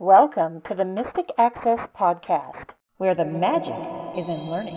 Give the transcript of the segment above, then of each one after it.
Welcome to the Mystic Access Podcast. where the magic is in learning.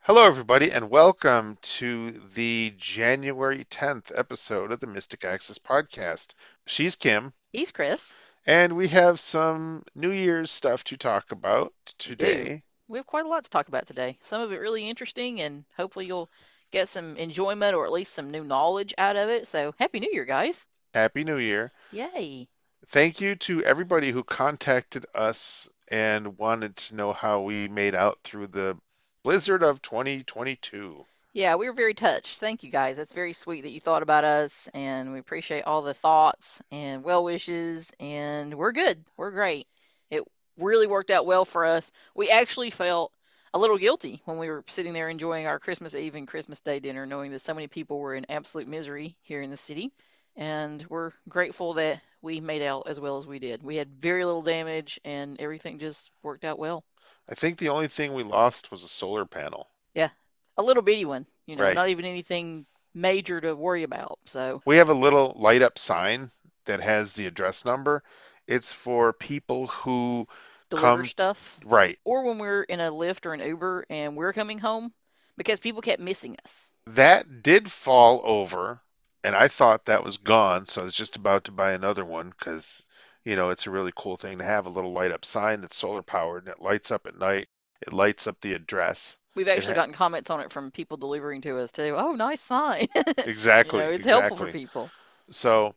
Hello, everybody, and welcome to the January 10th episode of the Mystic Access Podcast. She's Kim, He's Chris. and we have some New Year's stuff to talk about today. We have quite a lot to talk about today. Some of it really interesting, and hopefully you'll get some enjoyment or at least some new knowledge out of it. So, Happy New Year, guys! Happy New Year. Yay! Thank you to everybody who contacted us and wanted to know how we made out through the blizzard of 2022. Yeah, we were very touched. Thank you, guys. That's very sweet that you thought about us, and we appreciate all the thoughts and well wishes. And we're good. We're great. It really worked out well for us. We actually felt a little guilty when we were sitting there enjoying our Christmas Eve and Christmas Day dinner, knowing that so many people were in absolute misery here in the city. And we're grateful that we made out as well as we did. We had very little damage, and everything just worked out well. I think the only thing we lost was a solar panel. Yeah. A little bitty one, you know, Right. not even anything major to worry about. So, We have a little light up sign that has the address number. It's for people who, deliver Come- stuff. right, or when we're in a Lyft or an Uber and we're coming home because people kept missing us. That did fall over, and I thought that was gone, so I was just about to buy another one because, you know, it's a really cool thing to have a little light up sign that's solar powered and it lights up at night. It lights up the address. We've actually ha- gotten comments on it from people delivering to us too. Oh, nice sign. Exactly, You know, it's exactly. helpful for people. So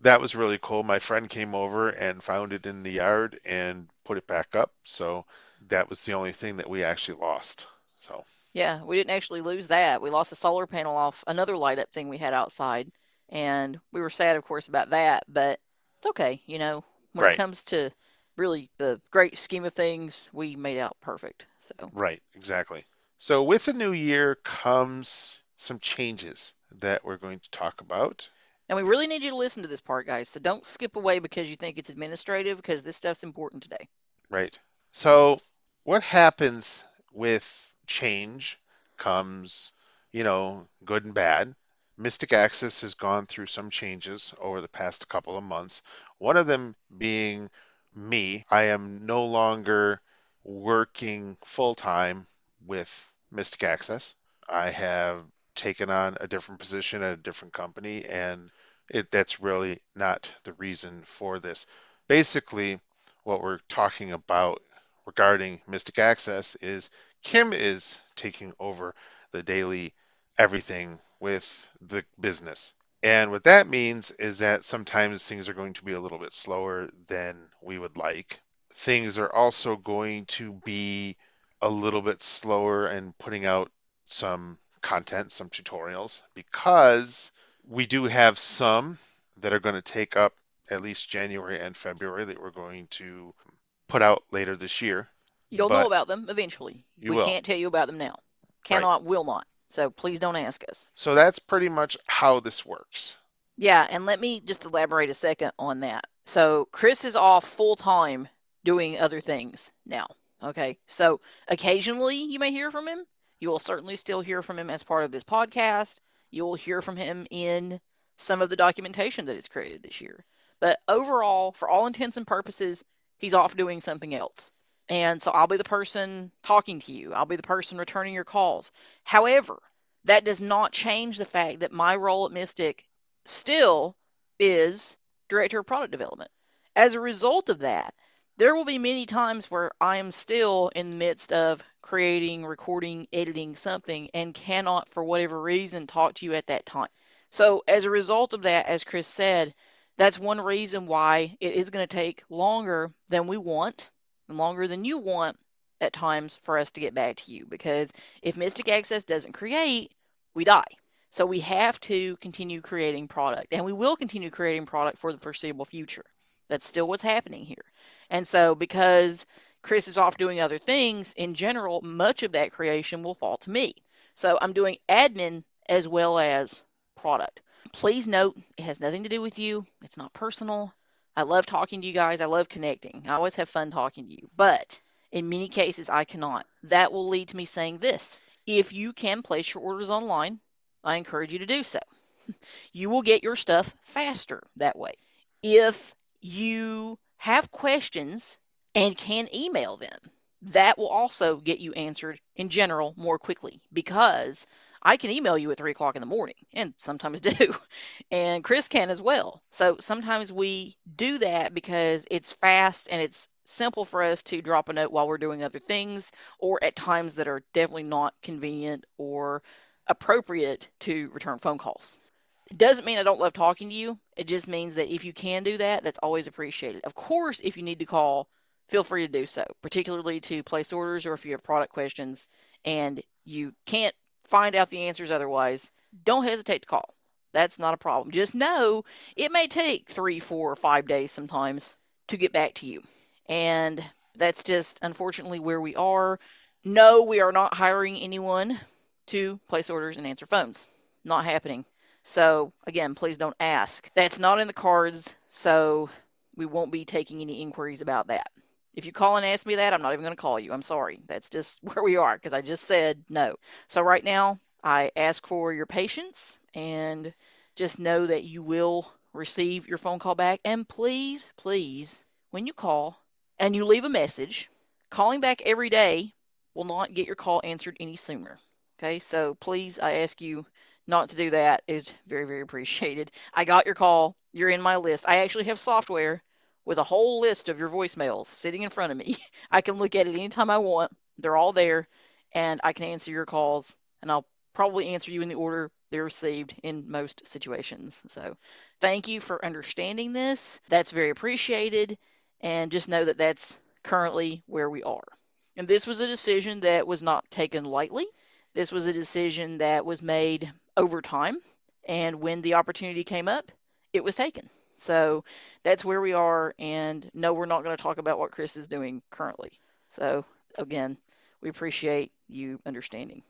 that was really cool. My friend came over and found it in the yard and put it back up. So that was the only thing that we actually lost. So Yeah, we didn't actually lose that. We lost a solar panel off another light up thing we had outside, and we were sad, of course, about that, but it's okay. You know, when Right. it comes to really the great scheme of things, we made out perfect. So, Right, exactly. So with the new year comes some changes that we're going to talk about. And we really need you to listen to this part, guys. So don't skip away because you think it's administrative, because this stuff's important today. Right. So what happens with change comes, you know, good and bad. Mystic Access has gone through some changes over the past couple of months. One of them being me. I am no longer working full time with Mystic Access. I have taken on a different position at a different company, and it, that's really not the reason for this. Basically, what we're talking about regarding Mystic Access is Kim is taking over the daily everything with the business. And what that means is that sometimes things are going to be a little bit slower than we would like. Things are also going to be a little bit slower in putting out some content, some tutorials, because we do have some that are going to take up at least January and February that we're going to put out later this year. You'll know about them eventually. We will. can't tell you about them now. Cannot, will not. So please don't ask us. So that's pretty much how this works. Yeah, and let me just elaborate a second on that. So Chris is off full time doing other things now. Okay. So occasionally you may hear from him. You will certainly still hear from him as part of this podcast. You will hear from him in some of the documentation that is created this year. But overall, for all intents and purposes, he's off doing something else. And so I'll be the person talking to you. I'll be the person returning your calls. However, that does not change the fact that my role at Mystic still is director of product development. As a result of that, there will be many times where I am still in the midst of creating, recording, editing something and cannot, for whatever reason, talk to you at that time. So, as a result of that, as Chris said, that's one reason why it is going to take longer than we want and longer than you want at times for us to get back to you. Because if Mystic Access doesn't create, we die. So we have to continue creating product, and we will continue creating product for the foreseeable future. That's still what's happening here. And so, because Chris is off doing other things, in general, much of that creation will fall to me. So I'm doing admin as well as product. Please note, it has nothing to do with you. It's not personal. I love talking to you guys. I love connecting. I always have fun talking to you. But in many cases, I cannot. That will lead to me saying this. If you can place your orders online, I encourage you to do so. You will get your stuff faster that way. If you have questions and can email them, that will also get you answered in general more quickly because I can email you at three o'clock in the morning and sometimes do. And Chris can as well. So sometimes we do that because it's fast and it's simple for us to drop a note while we're doing other things or at times that are definitely not convenient or appropriate to return phone calls. It doesn't mean I don't love talking to you. It just means that if you can do that, that's always appreciated. Of course, if you need to call, feel free to do so, particularly to place orders or if you have product questions and you can't find out the answers otherwise, don't hesitate to call. That's not a problem. Just know it may take three, four, or five days sometimes to get back to you. And that's just unfortunately where we are. No, we are not hiring anyone to place orders and answer phones. Not happening. So, again, please don't ask. That's not in the cards, so we won't be taking any inquiries about that. If you call and ask me that, I'm not even going to call you. I'm sorry. That's just where we are because I just said no. So, right now, I ask for your patience and just know that you will receive your phone call back. And please, please, when you call and you leave a message, calling back every day will not get your call answered any sooner. Okay, so please, I ask you not to do that is very, very appreciated. I got your call. You're in my list. I actually have software with a whole list of your voicemails sitting in front of me. I can look at it anytime I want. They're all there, and I can answer your calls, and I'll probably answer you in the order they're received in most situations. So, thank you for understanding this. That's very appreciated, and just know that that's currently where we are. And this was a decision that was not taken lightly. This was a decision that was made over time, and when the opportunity came up, it was taken. So that's where we are. And no, we're not going to talk about what Chris is doing currently. So again, we appreciate you understanding.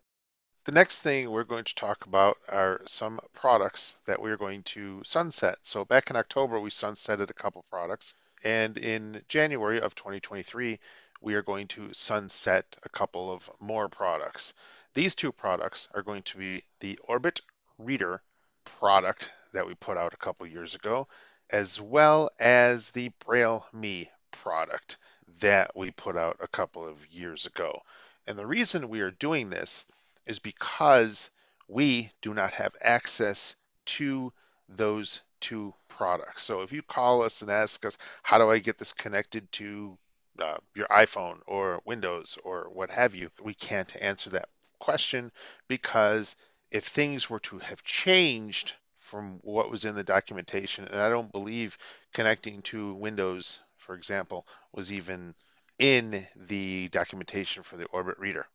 The next thing we're going to talk about are some products that we're going to sunset. So back in October, we sunsetted a couple products. And in January of 2023, we are going to sunset a couple of more products. These two products are going to be the Orbit Reader product that we put out a couple years ago as well as the Braille Me product that we put out a couple of years ago. And the reason we are doing this is because we do not have access to those two products. So if you call us and ask us, how do I get this connected to uh, your iPhone or Windows or what have you, we can't answer that question because if things were to have changed from what was in the documentation. And I don't believe connecting to Windows, for example, was even in the documentation for the Orbit Reader.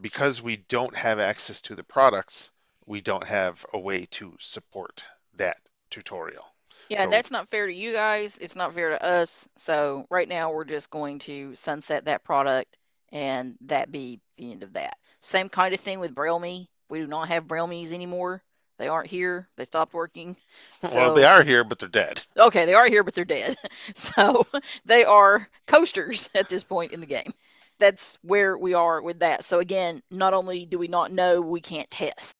Because we don't have access to the products, we don't have a way to support that tutorial. Yeah, so, that's not fair to you guys. It's not fair to us. So right now we're just going to sunset that product and that be the end of that. Same kind of thing with Braille Me. We do not have Braille Me's anymore. They aren't here. They stopped working. So, well, they are here, but they're dead. Okay, they are here, but they're dead. So they are coasters at this point in the game. That's where we are with that. So again, not only do we not know, we can't test.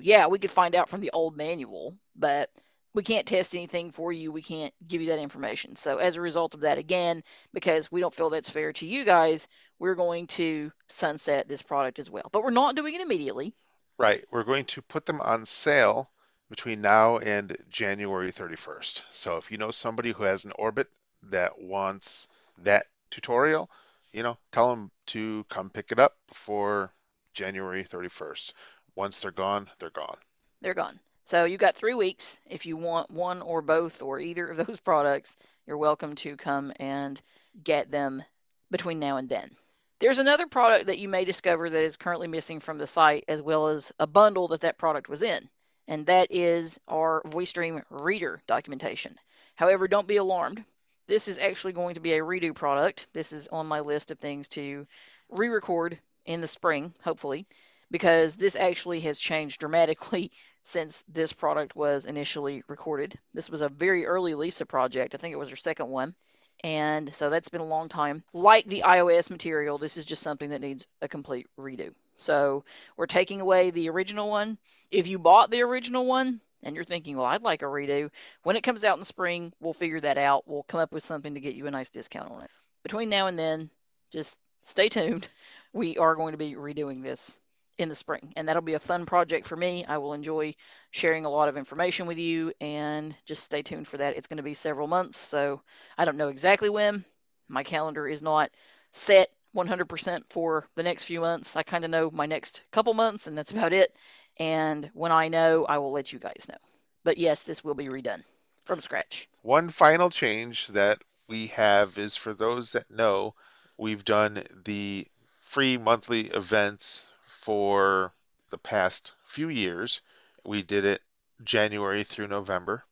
Yeah, we could find out from the old manual, but we can't test anything for you. We can't give you that information. So as a result of that, again, because we don't feel that's fair to you guys, we're going to sunset this product as well. But we're not doing it immediately. Right. We're going to put them on sale between now and January 31st. So if you know somebody who has an Orbit that wants that tutorial, you know, tell them to come pick it up before January 31st. Once they're gone, they're gone. They're gone. So you've got three weeks. If you want one or both or either of those products, you're welcome to come and get them between now and then. There's another product that you may discover that is currently missing from the site, as well as a bundle that that product was in, and that is our Voice Dream Reader documentation. However, don't be alarmed. This is actually going to be a redo product. This is on my list of things to re record in the spring, hopefully, because this actually has changed dramatically since this product was initially recorded. This was a very early Lisa project. I think it was her second one and so that's been a long time. Like the iOS material, this is just something that needs a complete redo. So we're taking away the original one. If you bought the original one and you're thinking, well, I'd like a redo, when it comes out in the spring, we'll figure that out. We'll come up with something to get you a nice discount on it. Between now and then, just stay tuned. We are going to be redoing this in the spring, and that'll be a fun project for me. I will enjoy sharing a lot of information with you, and just stay tuned for that. It's going to be several months, so I don't know exactly when. My calendar is not set 100% for the next few months. I kind of know my next couple months, and that's about it. And when I know, I will let you guys know. But yes, this will be redone from scratch. One final change that we have is for those that know, we've done the free monthly events for the past few years. We did it January through November.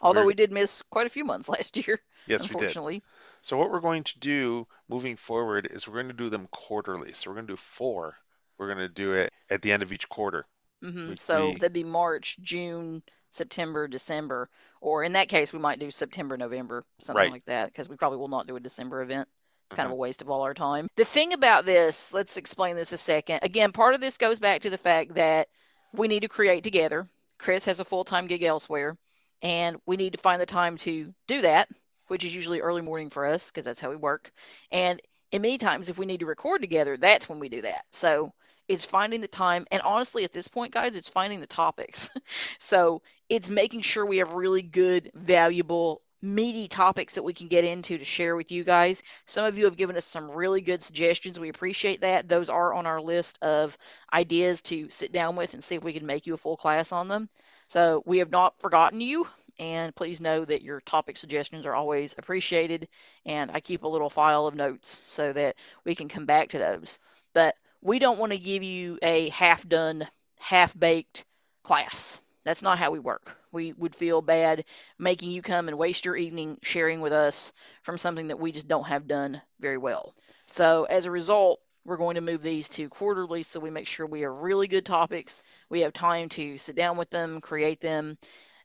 Although We're- we did miss quite a few months last year, Yes, we did. unfortunately. So what we're going to do moving forward is we're going to do them quarterly. So we're going to do four. We're going to do it at the end of each quarter. Mm-hmm. So we- that'd be March, June, September, December, or in that case, we might do September, November, something Right. like that, because we probably will not do a December event. It's kind of Mhm. a waste of all our time. The thing about this, let's explain this a second. Again, part of this goes back to the fact that we need to create together. Chris has a full time gig elsewhere, and we need to find the time to do that, which is usually early morning for us because that's how we work. And and many times, if we need to record together, that's when we do that. So it's finding the time. And honestly, at this point, guys, it's finding the topics. so it's making sure we have really good, valuable, meaty topics that we can get into to share with you guys. Some of you have given us some really good suggestions. We appreciate that. Those are on our list of ideas to sit down with and see if we can make you a full class on them. So we have not forgotten you. And please know that your topic suggestions are always appreciated. And I keep a little file of notes so that we can come back to those. But we don't want to give you a half done, half baked class. That's not how we work. We would feel bad making you come and waste your evening sharing with us from something that we just don't have done very well. So, as a result, we're going to move these to quarterly so we make sure we have really good topics. We have time to sit down with them, create them.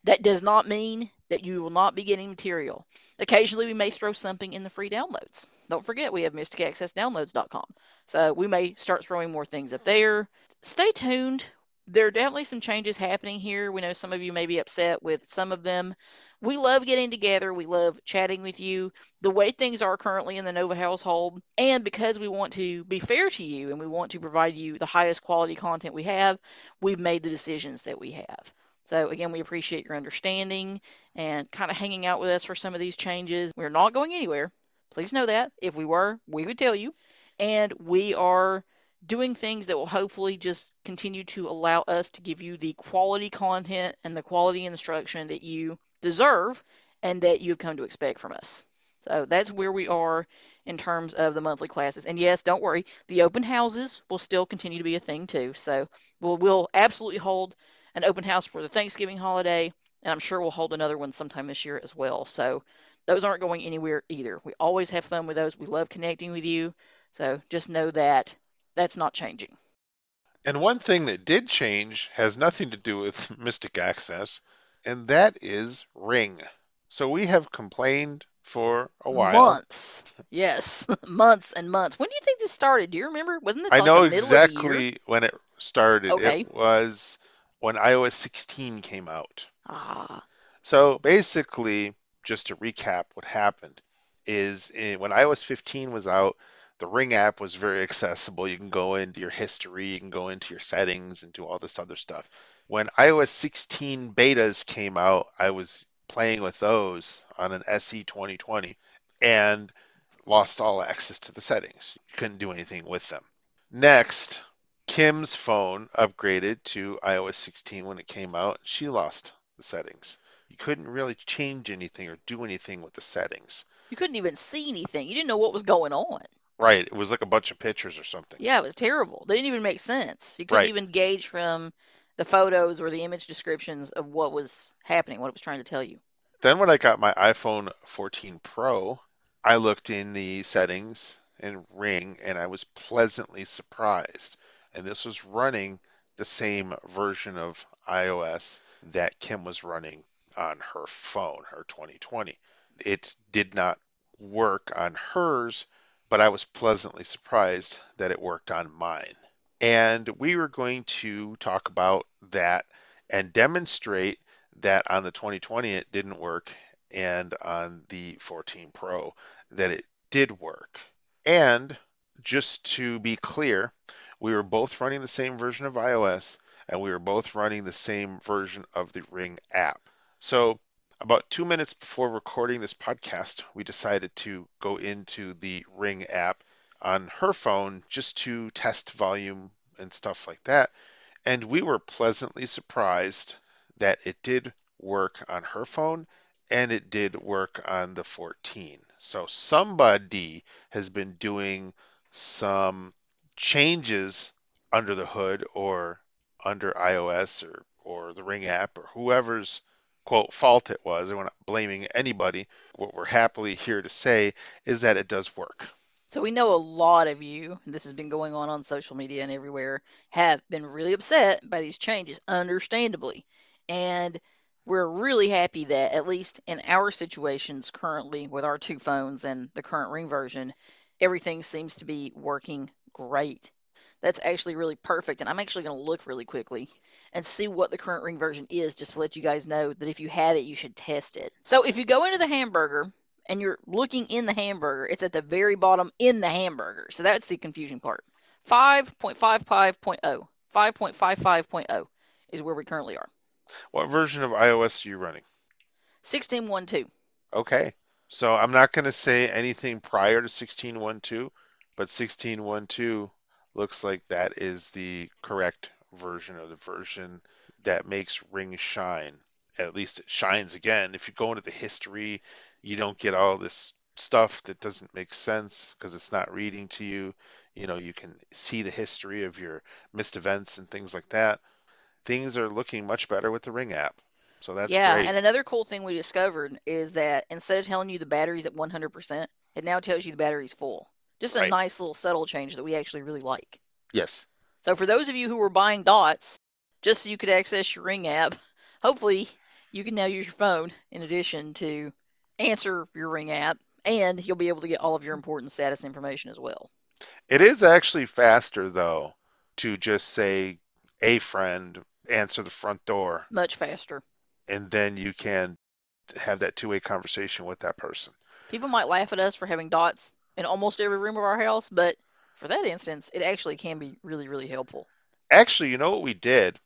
That does not mean that you will not be getting material. Occasionally, we may throw something in the free downloads. Don't forget, we have mysticaccessdownloads.com. So we may start throwing more things up there. Stay tuned. There are definitely some changes happening here. We know some of you may be upset with some of them. We love getting together. We love chatting with you. The way things are currently in the Nova household, and because we want to be fair to you and we want to provide you the highest quality content we have, we've made the decisions that we have. So, again, we appreciate your understanding and kind of hanging out with us for some of these changes. We're not going anywhere. Please know that. If we were, we would tell you. And we are doing things that will hopefully just continue to allow us to give you the quality content and the quality instruction that you deserve and that you've come to expect from us. So that's where we are in terms of the monthly classes. And yes, don't worry, the open houses will still continue to be a thing too. So we'll, we'll absolutely hold an open house for the Thanksgiving holiday, and I'm sure we'll hold another one sometime this year as well. So those aren't going anywhere either. We always have fun with those. We love connecting with you. So just know that that's not changing. And one thing that did change has nothing to do with Mystic Access, and that is Ring. So we have complained for a while. Months. Yes, months and months. When do you think this started? Do you remember? Wasn't it I like know the middle of the year? exactly when it started. Okay. It was when iOS 16 came out. Ah, So basically, just to recap what happened is in, when iOS 15 was out, the Ring app was very accessible. You can go into your history, you can go into your settings and do all this other stuff. When iOS 16 betas came out, I was playing with those on an SE 2020 and lost all access to the settings. You couldn't do anything with them. Next, Kim's phone upgraded to iOS 16 when it came out. She lost the settings. You couldn't really change anything or do anything with the settings. you couldn't even see anything. You didn't know what was going on. Right, it was like a bunch of pictures or something. Yeah, it was terrible. They didn't even make sense. You couldn't Right. even gauge from the photos or the image descriptions of what was happening, what it was trying to tell you. Then when I got my iPhone 14 Pro, I looked in the settings and Ring and I was pleasantly surprised. And this was running the same version of iOS that Kim was running on her phone, her 2020. It did not work on hers, but I was pleasantly surprised that it worked on mine. And we were going to talk about that and demonstrate that on the 2020 it didn't work, and on the 14 Pro that it did work. And just to be clear, we were both running the same version of iOS and we were both running the same version of the Ring app. So, about two minutes before recording this podcast, we decided to go into the Ring app on her phone just to test volume and stuff like that. And we were pleasantly surprised that it did work on her phone and it did work on the 14. So somebody has been doing some changes under the hood or under iOS or, or the Ring app or whoever's quote fault it was. And we're not blaming anybody. What we're happily here to say is that it does work. So we know a lot of you, and this has been going on on social media and everywhere, have been really upset by these changes, understandably. And we're really happy that at least in our situations currently with our two phones and the current ring version, everything seems to be working great. That's actually really perfect. And I'm actually going to look really quickly and see what the current ring version is just to let you guys know that if you have it, you should test it. So if you go into the hamburger and you're looking in the hamburger, it's at the very bottom in the hamburger. So that's the confusing part. 5.55.0. 5.55.0 is where we currently are. What version of iOS are you running? 16.12. Okay. So I'm not going to say anything prior to 16.12, but 16.12 looks like that is the correct version of the version that makes Ring shine. At least it shines again. If you go into the history, you don't get all this stuff that doesn't make sense because it's not reading to you. You know, you can see the history of your missed events and things like that things are looking much better with the Ring app. So that's yeah, great. and another cool thing we discovered is that instead of telling you the battery's at 100%, it now tells you the battery's full. Just a Right. nice little subtle change that we actually really like. Yes. So for those of you who were buying dots just so you could access your Ring app, hopefully you can now use your phone in addition to answer your Ring app, and you'll be able to get all of your important status information as well. It is actually faster though to just say a friend answer the front door Much faster. and then you can have that two-way conversation with that person. People might laugh at us for having dots in almost every room of our house, but for that instance, it actually can be really, really helpful. Actually, you know what we did?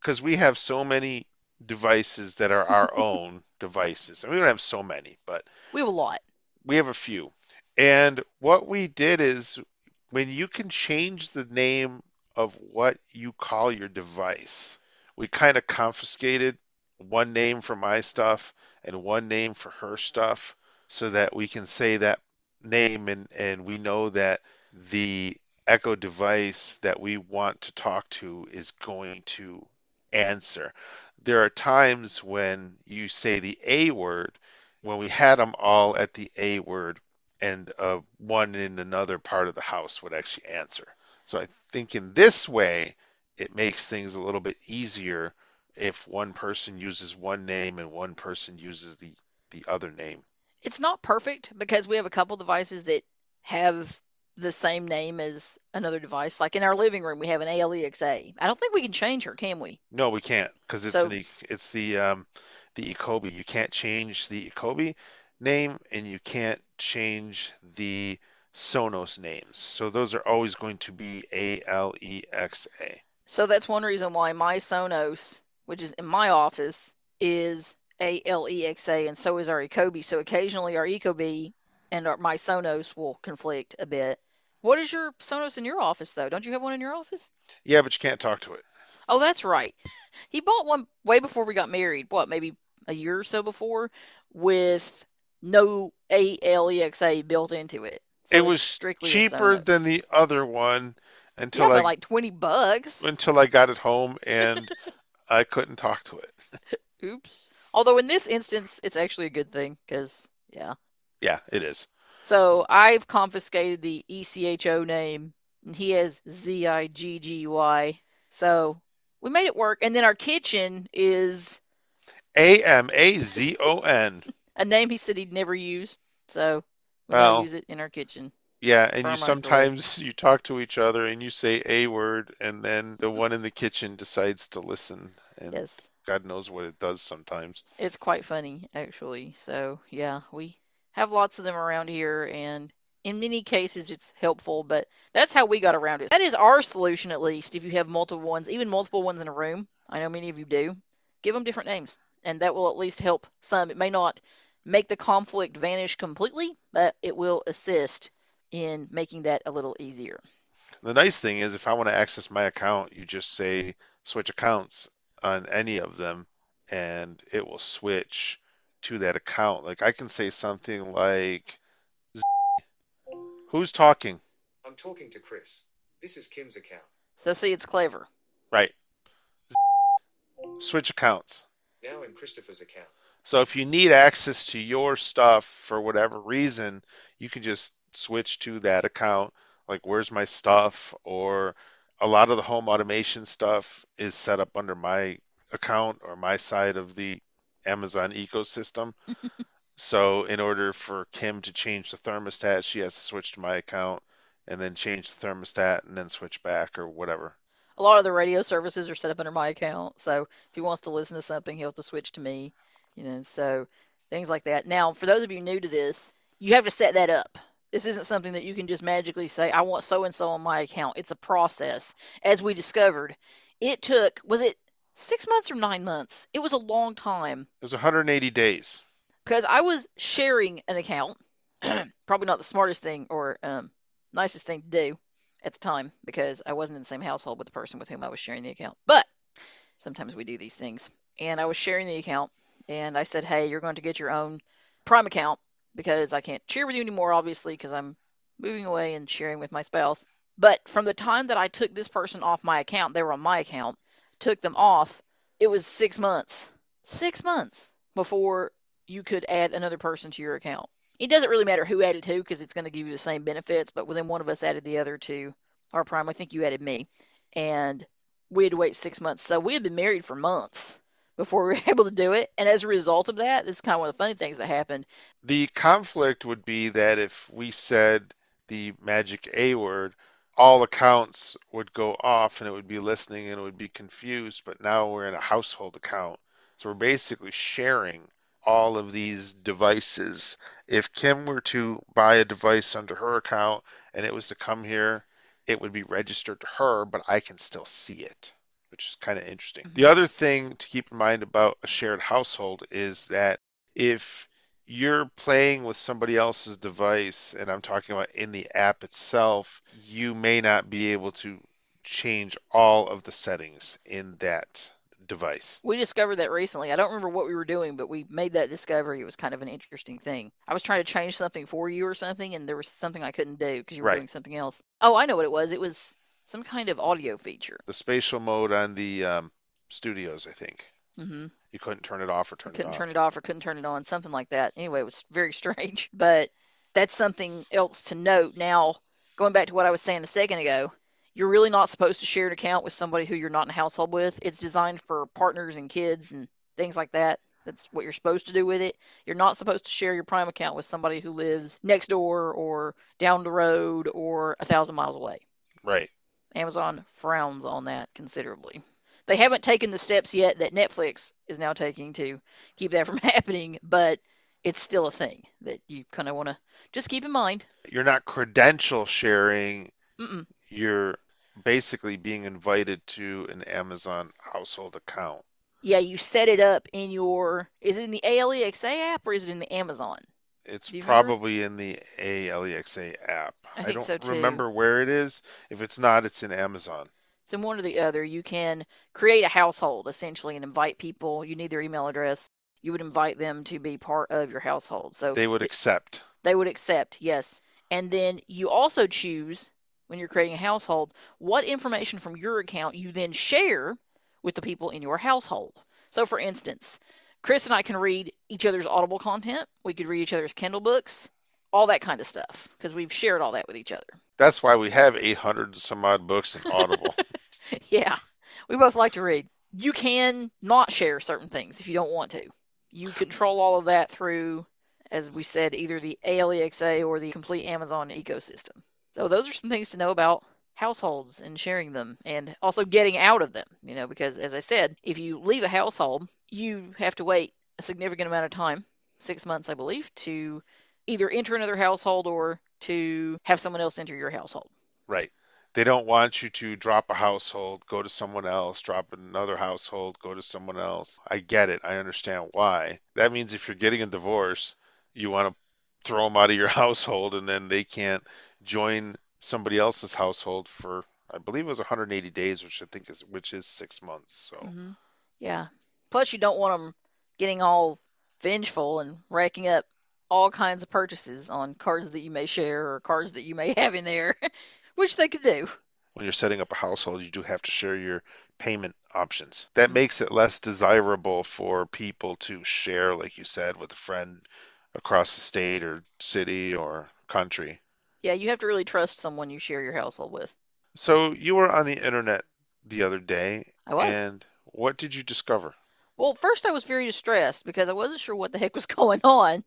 Because we have so many devices that are our own devices. And we don't have so many, but We have a lot. we have a few. And what we did is when you can change the name of what you call your device, we kind of confiscated one name for my stuff and one name for her stuff so that we can say that name and, and we know that the Echo device that we want to talk to is going to answer. There are times when you say the A word, when we had them all at the A word, and uh, one in another part of the house would actually answer. So I think in this way, it makes things a little bit easier if one person uses one name and one person uses the, the other name. It's not perfect because we have a couple devices that have the same name as another device. Like in our living room, we have an ALEXA. I don't think we can change her, can we? No, we can't because it's So- the it's the um, the Ecobee. You can't change the Ecobee name and you can't change the Sonos names. So those are always going to be A L E X A. So that's one reason why my Sonos, which is in my office, is ALEXA, and so is our Ecobee. So occasionally our Ecobee and our, my Sonos will conflict a bit. What is your Sonos in your office, though? Don't you have one in your office? Yeah, but you can't talk to it. Oh, that's right. He bought one way before we got married. What, maybe a year or so before, with no ALEXA built into it. So it was strictly cheaper than the other one until but I like twenty bucks. until I got it home and I couldn't talk to it. Oops. Although in this instance, it's actually a good thing because yeah. Yeah, it is. So I've confiscated the ECHO name, and he has Z I G G Y. So we made it work. And then our kitchen is A M A Z O N. a name he said he'd never use. So we Well, use it in our kitchen. Yeah, and you sometimes you talk to each other and you say a word and then the one in the kitchen decides to listen and Yes. God knows what it does sometimes. It's quite funny, actually. So, yeah, we have lots of them around here, and in many cases it's helpful, but that's how we got around it. That is our solution, at least, if you have multiple ones, even multiple ones in a room. I know many of you do. Give them different names, and that will at least help some. It may not make the conflict vanish completely, but it will assist in making that a little easier. The nice thing is, if I want to access my account, you just say switch accounts on any of them, and it will switch to that account. Like I can say something like, "Who's talking?" I'm talking to Chris. This is Kim's account. So, see, it's clever. Right. Switch accounts. Now in Christopher's account. So if you need access to your stuff for whatever reason, you can just switch to that account. Like, where's my stuff? Or a lot of the home automation stuff is set up under my account or my side of the Amazon ecosystem. so in order for Kim to change the thermostat, she has to switch to my account and then change the thermostat and then switch back or whatever. A lot of the radio services are set up under my account, so if he wants to listen to something, he'll have to switch to me. You know, so things like that. Now, for those of you new to this, you have to set that up. This isn't something that you can just magically say, I want so and so on my account. It's a process. As we discovered, it took, was it six months or nine months? It was a long time It was 180 days. because I was sharing an account. Probably not the smartest thing or um, nicest thing to do at the time because I wasn't in the same household with the person with whom I was sharing the account. But sometimes we do these things. And I was sharing the account and I said, hey, you're going to get your own Prime account because I can't share with you anymore, obviously, because I'm moving away and sharing with my spouse. But from the time that I took this person off my account, they were on my account, took them off, it was six months. Six months before you could add another person to your account. It doesn't really matter who added who because it's going to give you the same benefits, but within one of us added the other to our Prime. I think you added me. And we had to wait six months. So we had been married for months before we were able to do it. And as a result of that, this is kind of one of the funny things that happened. The conflict would be that if we said the magic A word, all accounts would go off and it would be listening and it would be confused. But now we're in a household account. So we're basically sharing all of these devices. If Kim were to buy a device under her account and it was to come here, it would be registered to her, but I can still see it, which is kind of interesting. Mm-hmm. The other thing to keep in mind about a shared household is that if you're playing with somebody else's device, and I'm talking about in the app itself, you may not be able to change all of the settings in that device. We discovered that recently. I don't remember what we were doing, but we made that discovery. It was kind of an interesting thing. I was trying to change something for you or something, and there was something I couldn't do because you were Right. doing something else. Oh, I know what it was. It was some kind of audio feature. The spatial mode on the um, studios, I think. Hmm You couldn't turn it off or turn couldn't it turn it off or couldn't turn it on, something like that. Anyway, it was very strange, but that's something else to note. Now, going back to what I was saying a second ago, you're really not supposed to share an account with somebody who you're not in a household with. It's designed for partners and kids and things like that. That's what you're supposed to do with it. You're not supposed to share your Prime account with somebody who lives next door or down the road or a thousand miles away. Right. Amazon frowns on that considerably. They haven't taken the steps yet that Netflix is now taking to keep that from happening, but it's still a thing that you kind of want to just keep in mind. You're not credential sharing. Mm-mm. You're basically being invited to an Amazon household account. Yeah, you set it up in your. Is it in the ALEXA app or is it in the Amazon? It's you remember? probably in the ALEXA app. I think don't so, too. remember where it is. If it's not, it's in Amazon. So one or the other. You can create a household essentially and invite people. You need their email address. You would invite them to be part of your household. So They would accept. they would accept, yes. And then you also choose when you're creating a household what information from your account you then share with the people in your household. So, for instance, Chris and I can read each other's Audible content. We could read each other's Kindle books, all that kind of stuff, because we've shared all that with each other. That's why we have 800 some odd books in Audible. yeah, we both like to read. You can not share certain things if you don't want to. You control all of that through, as we said, either the ALEXA or the complete Amazon ecosystem. So those are some things to know about households and sharing them and also getting out of them, you know, because as I said, if you leave a household, you have to wait a significant amount of time, six months, I believe, to either enter another household or to have someone else enter your household. Right. They don't want you to drop a household, go to someone else, drop another household, go to someone else. I get it. I understand why. That means if you're getting a divorce, you want to throw them out of your household and then they can't join somebody else's household for I believe it was 180 days, which I think is which is six months. So hmm Yeah. Plus, you don't want them getting all vengeful and racking up all kinds of purchases on cards that you may share or cards that you may have in there, which they could do. when you're setting up a household, you do have to share your payment options. That makes it less desirable for people to share, like you said, with a friend across the state or city or country. Yeah, you have to really trust someone you share your household with. So you were on the internet the other day, I was. and what did you discover? Well, first I was very distressed because I wasn't sure what the heck was going on,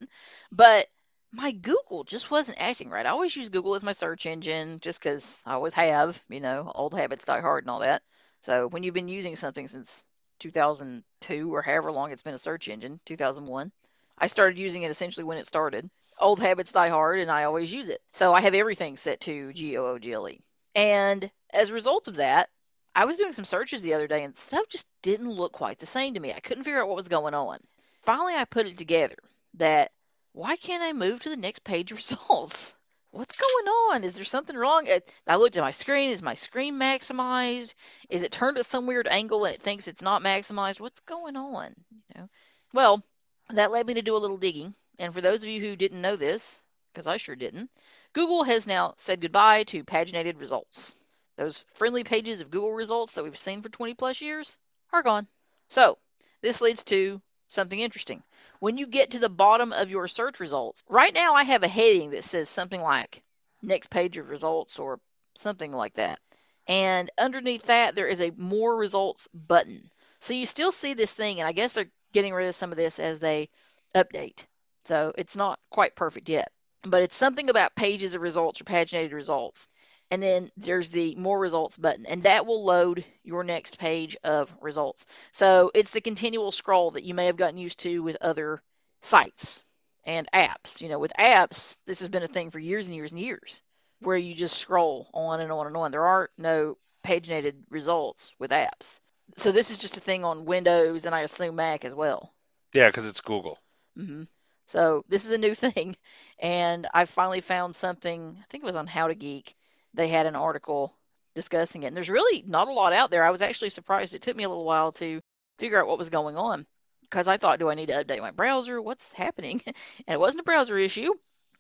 but my Google just wasn't acting right. I always use Google as my search engine just because I always have, you know, old habits die hard and all that. So when you've been using something since 2002 or however long it's been a search engine, 2001, I started using it essentially when it started. Old habits die hard and I always use it. So I have everything set to G O O G L E. And as a result of that, I was doing some searches the other day and stuff just didn't look quite the same to me. I couldn't figure out what was going on. Finally, I put it together that why can't I move to the next page results? What's going on? Is there something wrong? Uh, I looked at my screen. Is my screen maximized? Is it turned at some weird angle and it thinks it's not maximized? What's going on? You know. Well, that led me to do a little digging. And for those of you who didn't know this, because I sure didn't, Google has now said goodbye to paginated results. Those friendly pages of Google results that we've seen for 20 plus years are gone. So, this leads to something interesting. When you get to the bottom of your search results, right now I have a heading that says something like next page of results or something like that. And underneath that, there is a more results button. So you still see this thing, and I guess they're getting rid of some of this as they update. So it's not quite perfect yet. But it's something about pages of results or paginated results and then there's the more results button and that will load your next page of results so it's the continual scroll that you may have gotten used to with other sites and apps you know with apps this has been a thing for years and years and years where you just scroll on and on and on there are no paginated results with apps so this is just a thing on windows and i assume mac as well Yeah, because it's Google. hmm So this is a new thing, and I finally found something. I think it was on How to Geek. They had an article discussing it, and there's really not a lot out there. I was actually surprised. It took me a little while to figure out what was going on because I thought, do I need to update my browser? What's happening? And it wasn't a browser issue.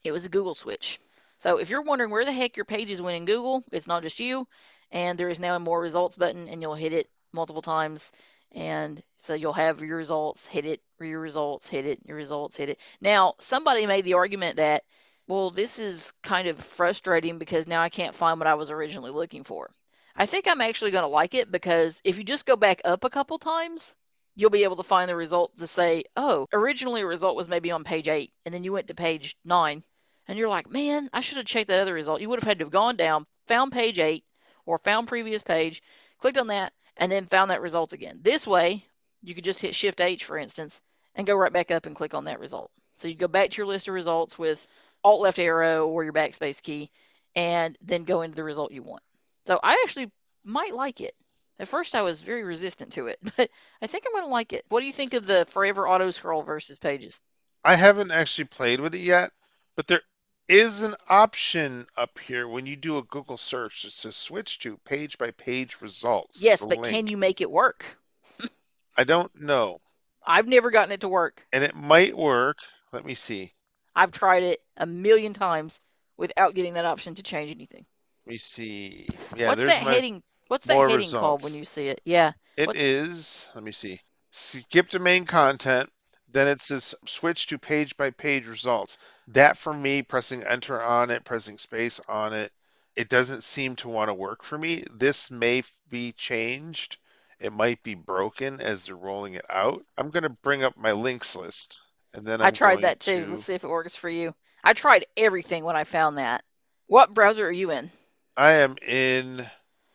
It was a Google switch. So if you're wondering where the heck your pages went in Google, it's not just you. And there is now a more results button, and you'll hit it multiple times. And so you'll have your results, hit it, your results, hit it, your results, hit it. Now, somebody made the argument that, well, this is kind of frustrating because now I can't find what I was originally looking for. I think I'm actually going to like it because if you just go back up a couple times, you'll be able to find the result to say, oh, originally a result was maybe on page eight, and then you went to page nine, and you're like, man, I should have checked that other result. You would have had to have gone down, found page eight, or found previous page, clicked on that, and then found that result again. This way, you could just hit Shift H, for instance, and go right back up and click on that result. So you go back to your list of results with Alt left arrow or your backspace key, and then go into the result you want. So I actually might like it. At first, I was very resistant to it, but I think I'm going to like it. What do you think of the Forever Auto Scroll versus Pages? I haven't actually played with it yet, but there is an option up here when you do a Google search. It says switch to page by page results. Yes, but can you make it work? I don't know. I've never gotten it to work. And it might work. Let me see. I've tried it a million times without getting that option to change anything. Let me see. Yeah, what's that my. heading? What's that heading called when you see it? Yeah. It what- is. Let me see. Skip to main content. Then it says switch to page by page results. That for me, pressing enter on it, pressing space on it, it doesn't seem to want to work for me. This may be changed. It might be broken as they're rolling it out. I'm going to bring up my links list. And then I I'm tried that too. to- Let's see if it works for you. I tried everything when I found that. What browser are you in? I am in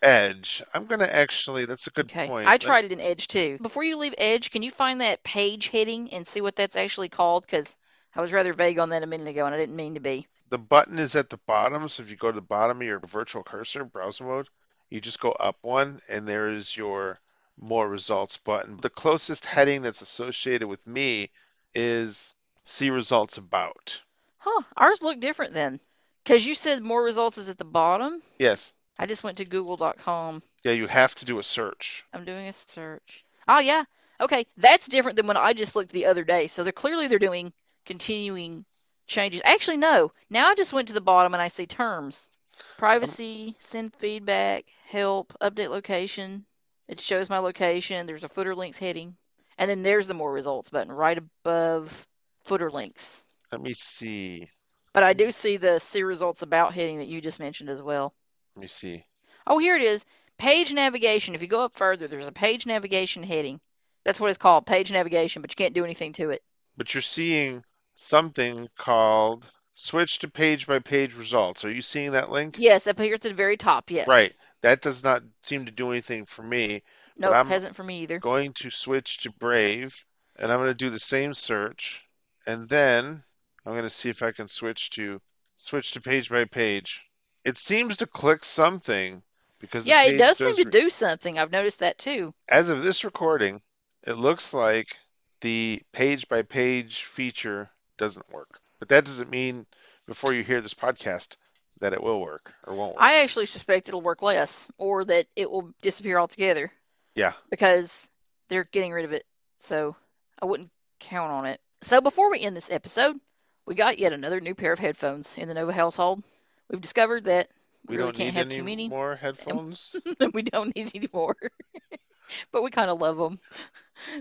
Edge. I'm gonna actually. That's a good Okay. point. I tried it in Edge too. Before you leave Edge, can you find that page heading and see what that's actually called? Because I was rather vague on that a minute ago and I didn't mean to be. The button is at the bottom, so if you go to the bottom of your virtual cursor, browser mode, you just go up one, and there is your more results button. The closest heading that's associated with me is see results about. Huh. Ours look different then. Because you said more results is at the bottom. Yes. I just went to google.com. Yeah, you have to do a search. I'm doing a search. Oh yeah. Okay. That's different than when I just looked the other day. So they're clearly they're doing continuing changes. Actually no. Now I just went to the bottom and I see terms. Privacy, send feedback, help, update location. It shows my location. There's a footer links heading. And then there's the more results button right above footer links. Let me see. But I do see the see results about heading that you just mentioned as well. Let me see. Oh, here it is. Page navigation. If you go up further, there's a page navigation heading. That's what it's called, page navigation, but you can't do anything to it. But you're seeing something called switch to page by page results. Are you seeing that link? Yes, up here at the very top, yes. Right. That does not seem to do anything for me. Nope, I'm hasn't for me either. Going to switch to Brave, and I'm going to do the same search, and then I'm going to see if I can switch to switch to page by page. It seems to click something because Yeah, it page does seem to do something. I've noticed that too. As of this recording, it looks like the page by page feature doesn't work. But that doesn't mean before you hear this podcast that it will work or won't work. I actually suspect it'll work less or that it will disappear altogether Yeah. because they're getting rid of it. So I wouldn't count on it. So before we end this episode, we got yet another new pair of headphones in the Nova household. We've discovered that we, We really don't can't need have any too many. more headphones. we don't need any more. but we kind of love them.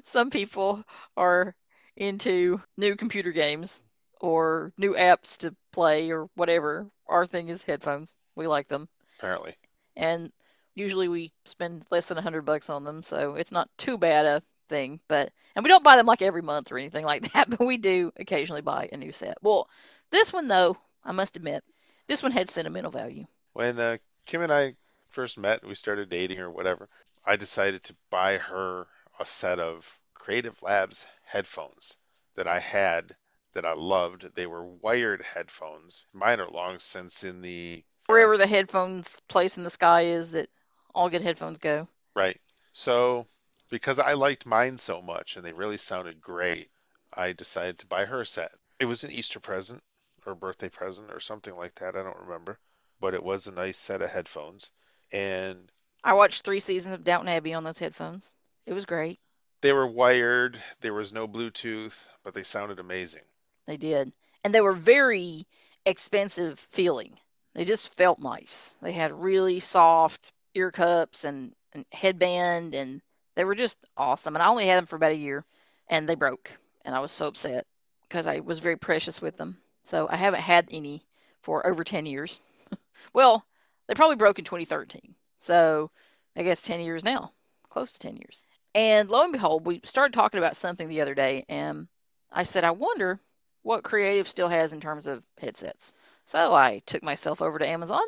Some people are into new computer games or new apps to play or whatever. Our thing is headphones. We like them. apparently. And usually we spend less than a hundred bucks on them, so it's not too bad a thing. But and we don't buy them like every month or anything like that, but we do occasionally buy a new set. Well, this one though, I must admit, this one had sentimental value. When uh, Kim and I first met, we started dating or whatever, I decided to buy her a set of Creative Labs headphones that I had that I loved. They were wired headphones. Mine are long since in the Wherever the headphones place in the sky is that all good headphones go. right. So because I liked mine so much and they really sounded great, I decided to buy her a set. It was an Easter present or birthday present or something like that. I don't remember, but it was a nice set of headphones. And I watched three seasons of Downton Abbey on those headphones. It was great. They were wired, there was no Bluetooth, but they sounded amazing. They did. And they were very expensive feeling. They just felt nice. They had really soft ear cups and, and headband, and they were just awesome. And I only had them for about a year, and they broke. And I was so upset because I was very precious with them. So I haven't had any for over 10 years. well, they probably broke in 2013. So I guess 10 years now, close to 10 years. And lo and behold, we started talking about something the other day, and I said, I wonder what Creative still has in terms of headsets. So I took myself over to Amazon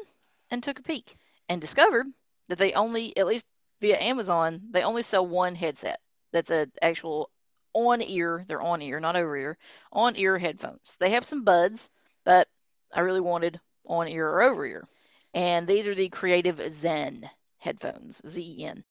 and took a peek and discovered that they only, at least via Amazon, they only sell one headset. That's an actual on ear, they're on ear, not over ear, on ear headphones. They have some buds, but I really wanted on ear or over ear. And these are the Creative Zen headphones, Z E N.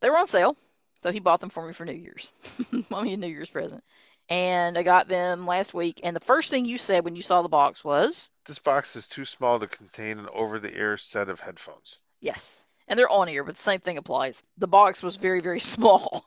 They were on sale, so he bought them for me for New Year's. Me a New Year's present. And I got them last week. And the first thing you said when you saw the box was, This box is too small to contain an over the ear set of headphones. yes. And they're on here, but the same thing applies. The box was very, very small.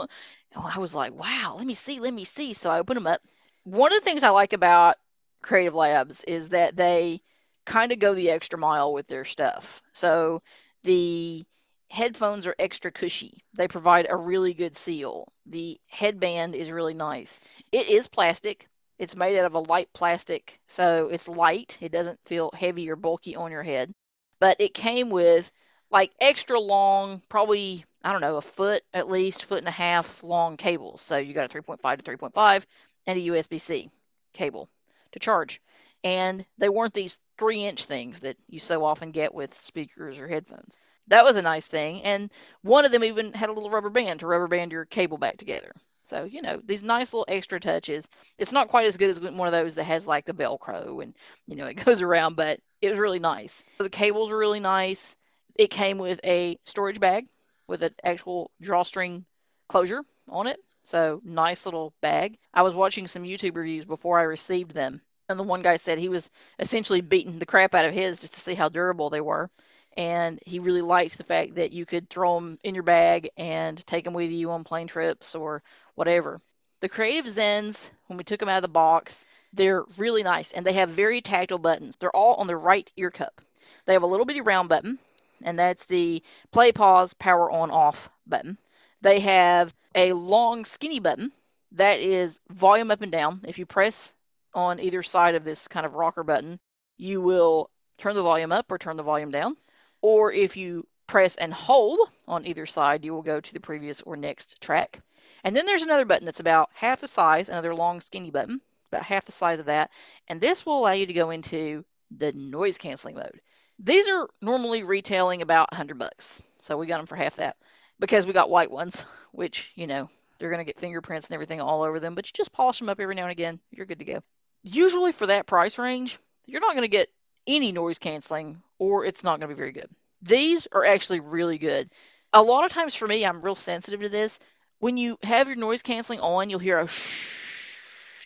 And I was like, wow, let me see, let me see. So I opened them up. One of the things I like about Creative Labs is that they kind of go the extra mile with their stuff. So the headphones are extra cushy. They provide a really good seal. The headband is really nice. It is plastic. It's made out of a light plastic, so it's light. It doesn't feel heavy or bulky on your head. But it came with like extra long, probably I don't know, a foot at least, foot and a half long cables. So you got a 3.5 to 3.5 and a USB-C cable to charge. and they weren't these three inch things that you so often get with speakers or headphones. That was a nice thing. And one of them even had a little rubber band to rubber band your cable back together. So, you know, these nice little extra touches. It's not quite as good as one of those that has like the Velcro and, you know, it goes around, but it was really nice. The cables were really nice. It came with a storage bag with an actual drawstring closure on it. So, nice little bag. I was watching some YouTube reviews before I received them, and the one guy said he was essentially beating the crap out of his just to see how durable they were and he really liked the fact that you could throw them in your bag and take them with you on plane trips or whatever. The Creative Zens, when we took them out of the box, they're really nice and they have very tactile buttons. They're all on the right ear cup. They have a little bitty round button, and that's the play, pause, power on, off button. They have a long, skinny button that is volume up and down. If you press on either side of this kind of rocker button, you will turn the volume up or turn the volume down or if you press and hold on either side, you will go to the previous or next track. And then there's another button that's about half the size, another long skinny button, about half the size of that, and this will allow you to go into the noise canceling mode. These are normally retailing about 100 bucks. So we got them for half that because we got white ones, which, you know, they're going to get fingerprints and everything all over them, but you just polish them up every now and again, you're good to go. Usually for that price range, you're not going to get any noise canceling or it's not going to be very good. These are actually really good. A lot of times for me, I'm real sensitive to this. When you have your noise canceling on, you'll hear a shh,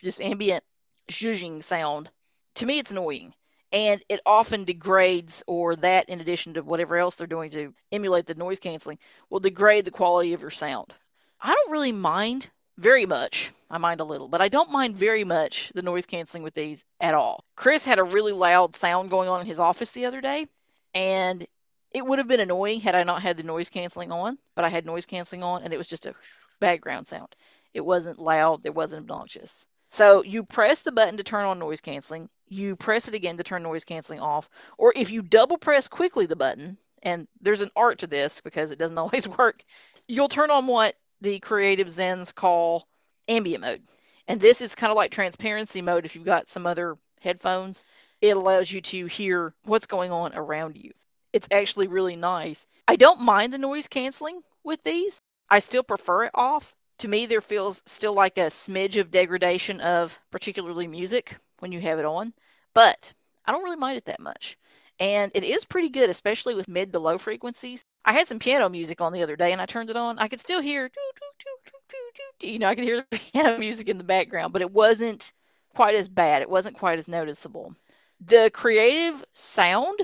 this ambient zhuzhing sound. To me, it's annoying. And it often degrades, or that in addition to whatever else they're doing to emulate the noise canceling, will degrade the quality of your sound. I don't really mind very much. I mind a little, but I don't mind very much the noise canceling with these at all. Chris had a really loud sound going on in his office the other day, and it would have been annoying had I not had the noise canceling on, but I had noise canceling on, and it was just a background sound. It wasn't loud, it wasn't obnoxious. So you press the button to turn on noise canceling, you press it again to turn noise canceling off, or if you double press quickly the button, and there's an art to this because it doesn't always work, you'll turn on what the creative Zens call ambient mode. And this is kind of like transparency mode if you've got some other headphones. It allows you to hear what's going on around you. It's actually really nice. I don't mind the noise canceling with these. I still prefer it off. To me, there feels still like a smidge of degradation of particularly music when you have it on, but I don't really mind it that much. And it is pretty good, especially with mid to low frequencies. I had some piano music on the other day and I turned it on. I could still hear, you know, I could hear the piano music in the background, but it wasn't quite as bad. It wasn't quite as noticeable. The creative sound,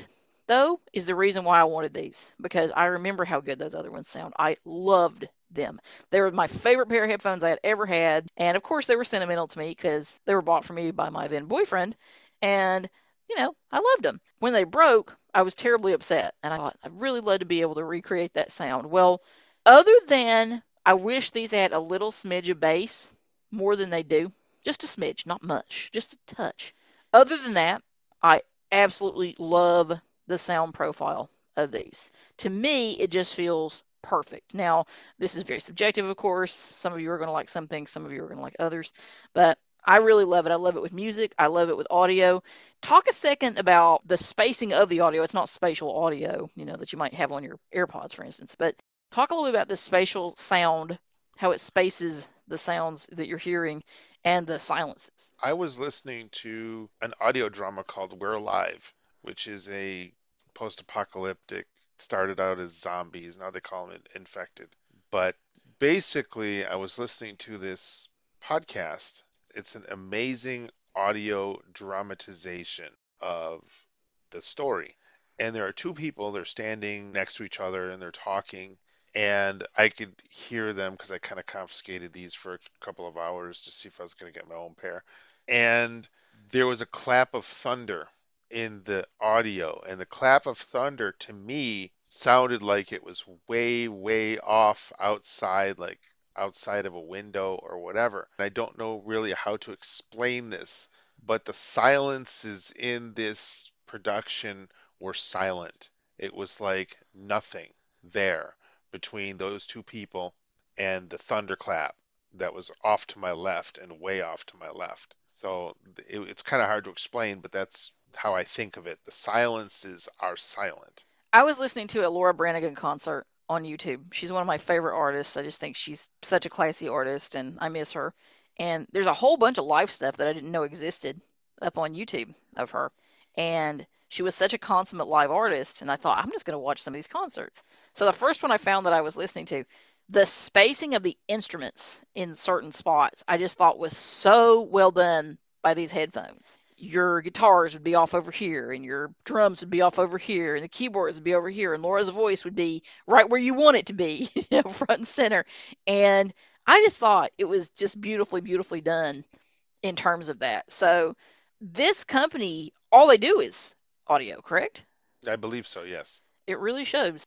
though, is the reason why I wanted these because I remember how good those other ones sound. I loved them. They were my favorite pair of headphones I had ever had. And of course, they were sentimental to me because they were bought for me by my then boyfriend. And you know, I loved them. When they broke, I was terribly upset, and I thought I'd really love to be able to recreate that sound. Well, other than I wish these had a little smidge of bass more than they do, just a smidge, not much, just a touch. Other than that, I absolutely love the sound profile of these. To me, it just feels perfect. Now, this is very subjective, of course. Some of you are going to like some things, some of you are going to like others, but I really love it. I love it with music. I love it with audio. Talk a second about the spacing of the audio. It's not spatial audio, you know, that you might have on your AirPods, for instance, but talk a little bit about the spatial sound, how it spaces the sounds that you're hearing and the silences. I was listening to an audio drama called We're Alive, which is a post apocalyptic, started out as zombies, now they call them infected. But basically, I was listening to this podcast it's an amazing audio dramatization of the story. And there are two people, they're standing next to each other and they're talking. And I could hear them because I kind of confiscated these for a couple of hours to see if I was going to get my own pair. And there was a clap of thunder in the audio. And the clap of thunder to me sounded like it was way, way off outside, like outside of a window or whatever. And I don't know really how to explain this, but the silences in this production were silent. It was like nothing there between those two people and the thunderclap that was off to my left and way off to my left. So it, it's kind of hard to explain, but that's how I think of it. The silences are silent. I was listening to a Laura Branigan concert on YouTube. She's one of my favorite artists. I just think she's such a classy artist and I miss her. And there's a whole bunch of live stuff that I didn't know existed up on YouTube of her. And she was such a consummate live artist and I thought I'm just going to watch some of these concerts. So the first one I found that I was listening to, the spacing of the instruments in certain spots, I just thought was so well done by these headphones your guitars would be off over here and your drums would be off over here and the keyboards would be over here and Laura's voice would be right where you want it to be, you know, front and center. And I just thought it was just beautifully, beautifully done in terms of that. So this company, all they do is audio, correct? I believe so, yes. It really shows.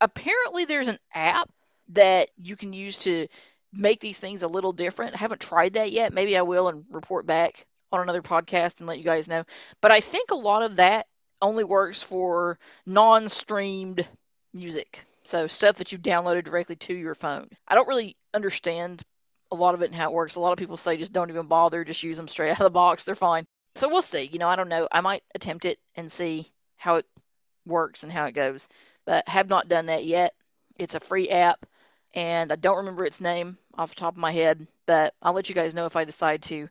Apparently there's an app that you can use to make these things a little different. I haven't tried that yet. Maybe I will and report back on another podcast and let you guys know. But I think a lot of that only works for non streamed music. So stuff that you've downloaded directly to your phone. I don't really understand a lot of it and how it works. A lot of people say just don't even bother, just use them straight out of the box. They're fine. So we'll see. You know, I don't know. I might attempt it and see how it works and how it goes. But have not done that yet. It's a free app and I don't remember its name off the top of my head, but I'll let you guys know if I decide to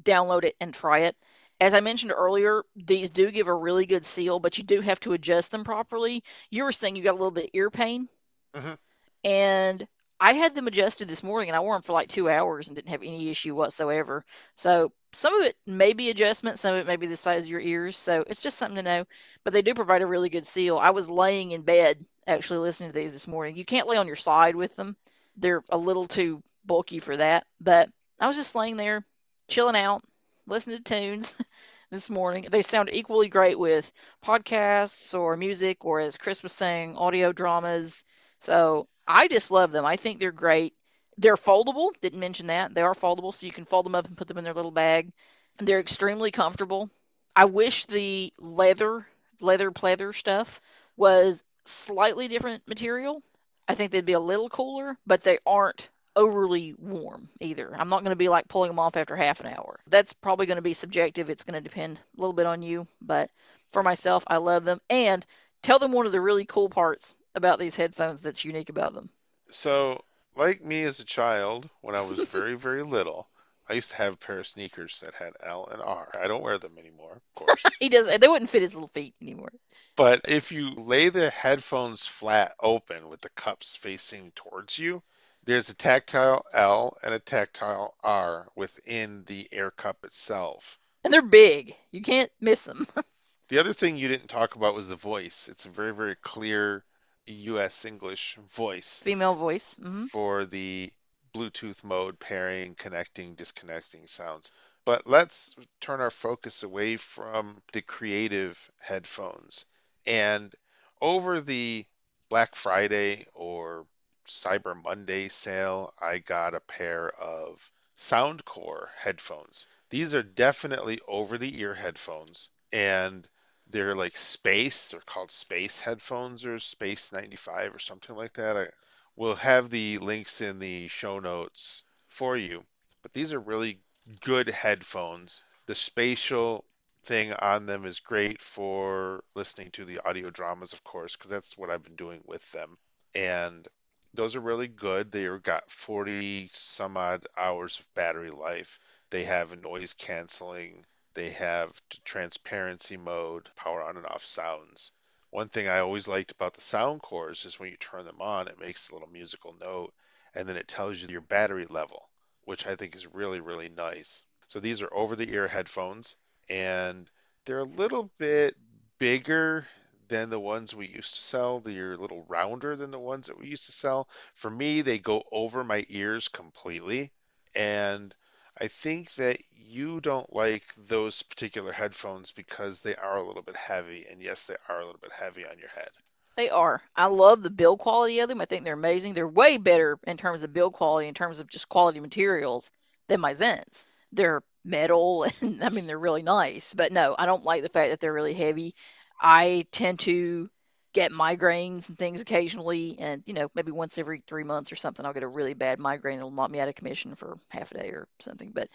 download it and try it. As I mentioned earlier, these do give a really good seal, but you do have to adjust them properly. You were saying you got a little bit ear pain, mm-hmm. and I had them adjusted this morning, and I wore them for like two hours and didn't have any issue whatsoever. So some of it may be adjustment, some of it may be the size of your ears. So it's just something to know. But they do provide a really good seal. I was laying in bed actually listening to these this morning. You can't lay on your side with them; they're a little too bulky for that. But I was just laying there chilling out, listening to tunes this morning. They sound equally great with podcasts or music, or as Chris was saying, audio dramas. So I just love them. I think they're great. They're foldable. Didn't mention that. They are foldable, so you can fold them up and put them in their little bag. They're extremely comfortable. I wish the leather, leather pleather stuff was slightly different material. I think they'd be a little cooler, but they aren't overly warm either. I'm not going to be like pulling them off after half an hour. That's probably going to be subjective. It's going to depend a little bit on you, but for myself, I love them. And tell them one of the really cool parts about these headphones that's unique about them. So, like me as a child, when I was very, very little, I used to have a pair of sneakers that had L and R. I don't wear them anymore, of course. he doesn't. They wouldn't fit his little feet anymore. But if you lay the headphones flat open with the cups facing towards you, there's a tactile L and a tactile R within the air cup itself. And they're big. You can't miss them. the other thing you didn't talk about was the voice. It's a very, very clear US English voice. Female voice. Mm-hmm. For the Bluetooth mode, pairing, connecting, disconnecting sounds. But let's turn our focus away from the creative headphones. And over the Black Friday or Cyber Monday sale, I got a pair of Soundcore headphones. These are definitely over the ear headphones and they're like space, they're called space headphones or space 95 or something like that. I will have the links in the show notes for you. But these are really good headphones. The spatial thing on them is great for listening to the audio dramas, of course, because that's what I've been doing with them. And those are really good. They've got 40 some odd hours of battery life. They have noise canceling. They have transparency mode, power on and off sounds. One thing I always liked about the Soundcores is when you turn them on, it makes a little musical note and then it tells you your battery level, which I think is really, really nice. So these are over the ear headphones and they're a little bit bigger than the ones we used to sell. They're a little rounder than the ones that we used to sell. For me, they go over my ears completely. And I think that you don't like those particular headphones because they are a little bit heavy. And yes, they are a little bit heavy on your head. They are. I love the build quality of them. I think they're amazing. They're way better in terms of build quality, in terms of just quality materials than my Zens. They're metal and I mean they're really nice. But no, I don't like the fact that they're really heavy. I tend to get migraines and things occasionally, and you know maybe once every three months or something, I'll get a really bad migraine. It'll knock me out of commission for half a day or something. But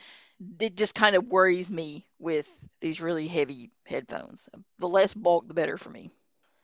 it just kind of worries me with these really heavy headphones. The less bulk, the better for me.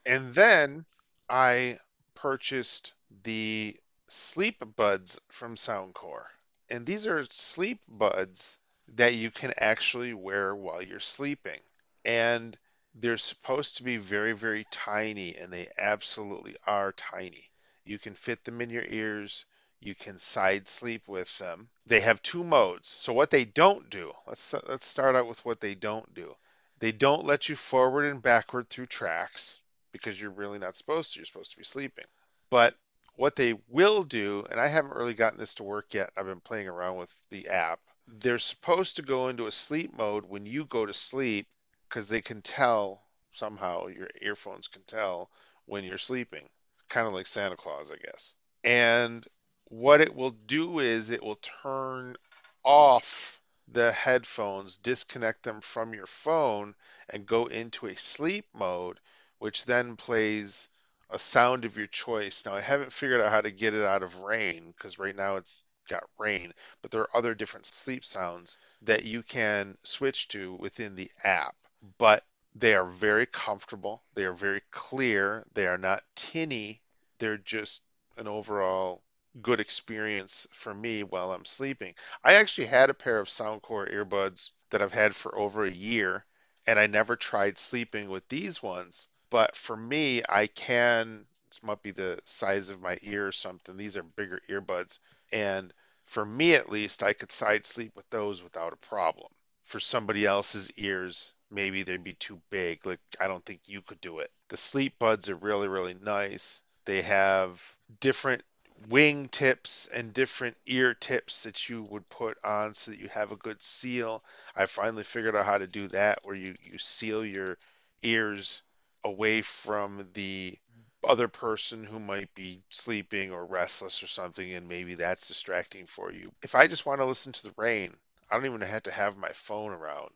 And then I purchased the sleep buds from Soundcore. And these are sleep buds that you can actually wear while you're sleeping. And they're supposed to be very, very tiny, and they absolutely are tiny. You can fit them in your ears. You can side sleep with them. They have two modes. So what they don't do, let's let's start out with what they don't do. They don't let you forward and backward through tracks because you're really not supposed to. You're supposed to be sleeping. But what they will do, and I haven't really gotten this to work yet. I've been playing around with the app. They're supposed to go into a sleep mode when you go to sleep because they can tell somehow your earphones can tell when you're sleeping, kind of like Santa Claus, I guess. And what it will do is it will turn off the headphones, disconnect them from your phone, and go into a sleep mode, which then plays a sound of your choice. Now, I haven't figured out how to get it out of rain because right now it's got rain, but there are other different sleep sounds that you can switch to within the app. But they are very comfortable, they are very clear, they are not tinny, they're just an overall good experience for me while I'm sleeping. I actually had a pair of Soundcore earbuds that I've had for over a year, and I never tried sleeping with these ones. But for me, I can, this might be the size of my ear or something. These are bigger earbuds. And for me at least, I could side sleep with those without a problem. For somebody else's ears, maybe they'd be too big. Like, I don't think you could do it. The sleep buds are really, really nice. They have different wing tips and different ear tips that you would put on so that you have a good seal. I finally figured out how to do that where you, you seal your ears away from the other person who might be sleeping or restless or something, and maybe that's distracting for you. If I just want to listen to the rain, I don't even have to have my phone around.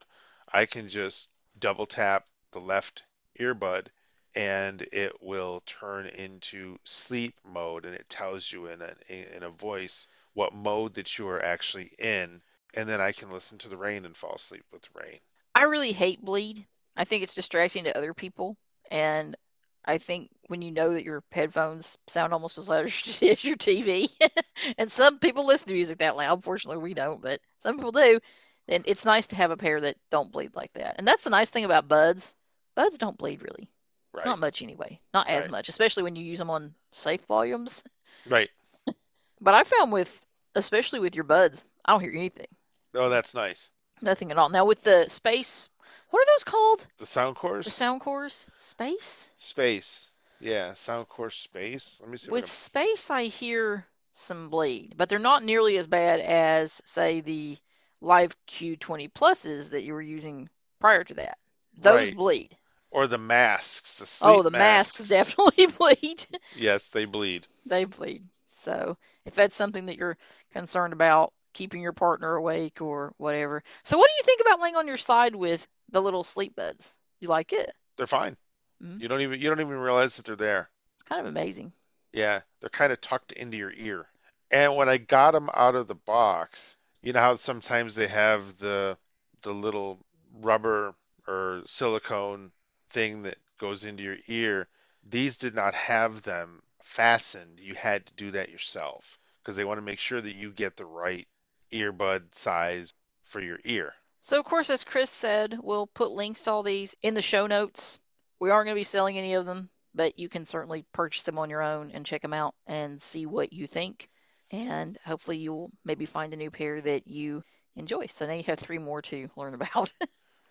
I can just double tap the left earbud and it will turn into sleep mode and it tells you in a, in a voice what mode that you are actually in and then I can listen to the rain and fall asleep with the rain. I really hate bleed. I think it's distracting to other people. And I think when you know that your headphones sound almost as loud as your TV, and some people listen to music that loud, fortunately we don't, but some people do, then it's nice to have a pair that don't bleed like that. And that's the nice thing about buds. Buds don't bleed really. Right. Not much anyway. Not as Right. much, especially when you use them on safe volumes. Right. But I found with, especially with your buds, I don't hear anything. Oh, that's nice. Nothing at all. Now with the space, what are those called? The Soundcores? The Soundcores? Space? Space. Yeah, Soundcore space. Let me see. With What space, I hear some bleed, but they're not nearly as bad as, say, the Life Q20 pluses that you were using prior to that. Those Right. bleed. or the masks. The sleep Oh, the masks definitely bleed. Yes, they bleed. they bleed. So if that's something that you're concerned about, keeping your partner awake or whatever. So what do you think about laying on your side with the little sleep buds? You like it? They're fine. Mhm. You don't even you don't even realize that they're there. It's kind of amazing. Yeah, they're kind of tucked into your ear. And when I got them out of the box, you know how sometimes they have the the little rubber or silicone thing that goes into your ear. These did not have them fastened. You had to do that yourself because they want to make sure that you get the right earbud size for your ear. So, of course, as Chris said, we'll put links to all these in the show notes. We aren't going to be selling any of them, but you can certainly purchase them on your own and check them out and see what you think. And hopefully, you'll maybe find a new pair that you enjoy. So now you have three more to learn about.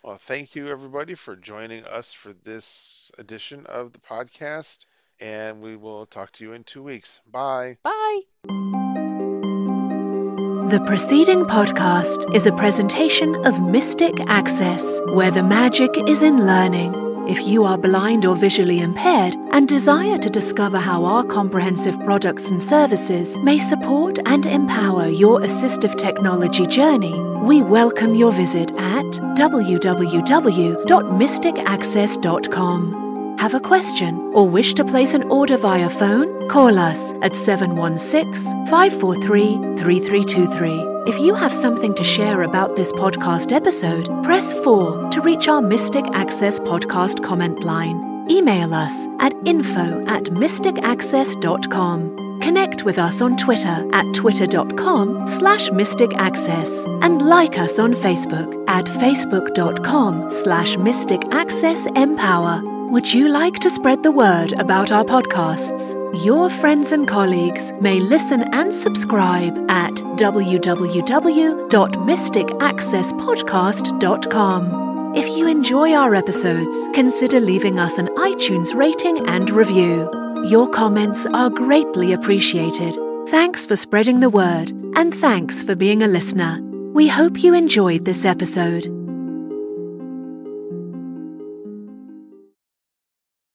Well, thank you everybody for joining us for this edition of the podcast, and we will talk to you in two weeks. Bye. Bye. The preceding podcast is a presentation of Mystic Access, where the magic is in learning. If you are blind or visually impaired and desire to discover how our comprehensive products and services may support and empower your assistive technology journey, we welcome your visit at www.mysticaccess.com. Have a question or wish to place an order via phone? Call us at 716 543 3323. If you have something to share about this podcast episode, press 4 to reach our Mystic Access podcast comment line. Email us at info at mysticaccess.com. Connect with us on Twitter at twitter.com slash mysticaccess and like us on Facebook at facebook.com slash mysticaccessempower. Would you like to spread the word about our podcasts? Your friends and colleagues may listen and subscribe at www.mysticaccesspodcast.com. If you enjoy our episodes, consider leaving us an iTunes rating and review. Your comments are greatly appreciated. Thanks for spreading the word, and thanks for being a listener. We hope you enjoyed this episode.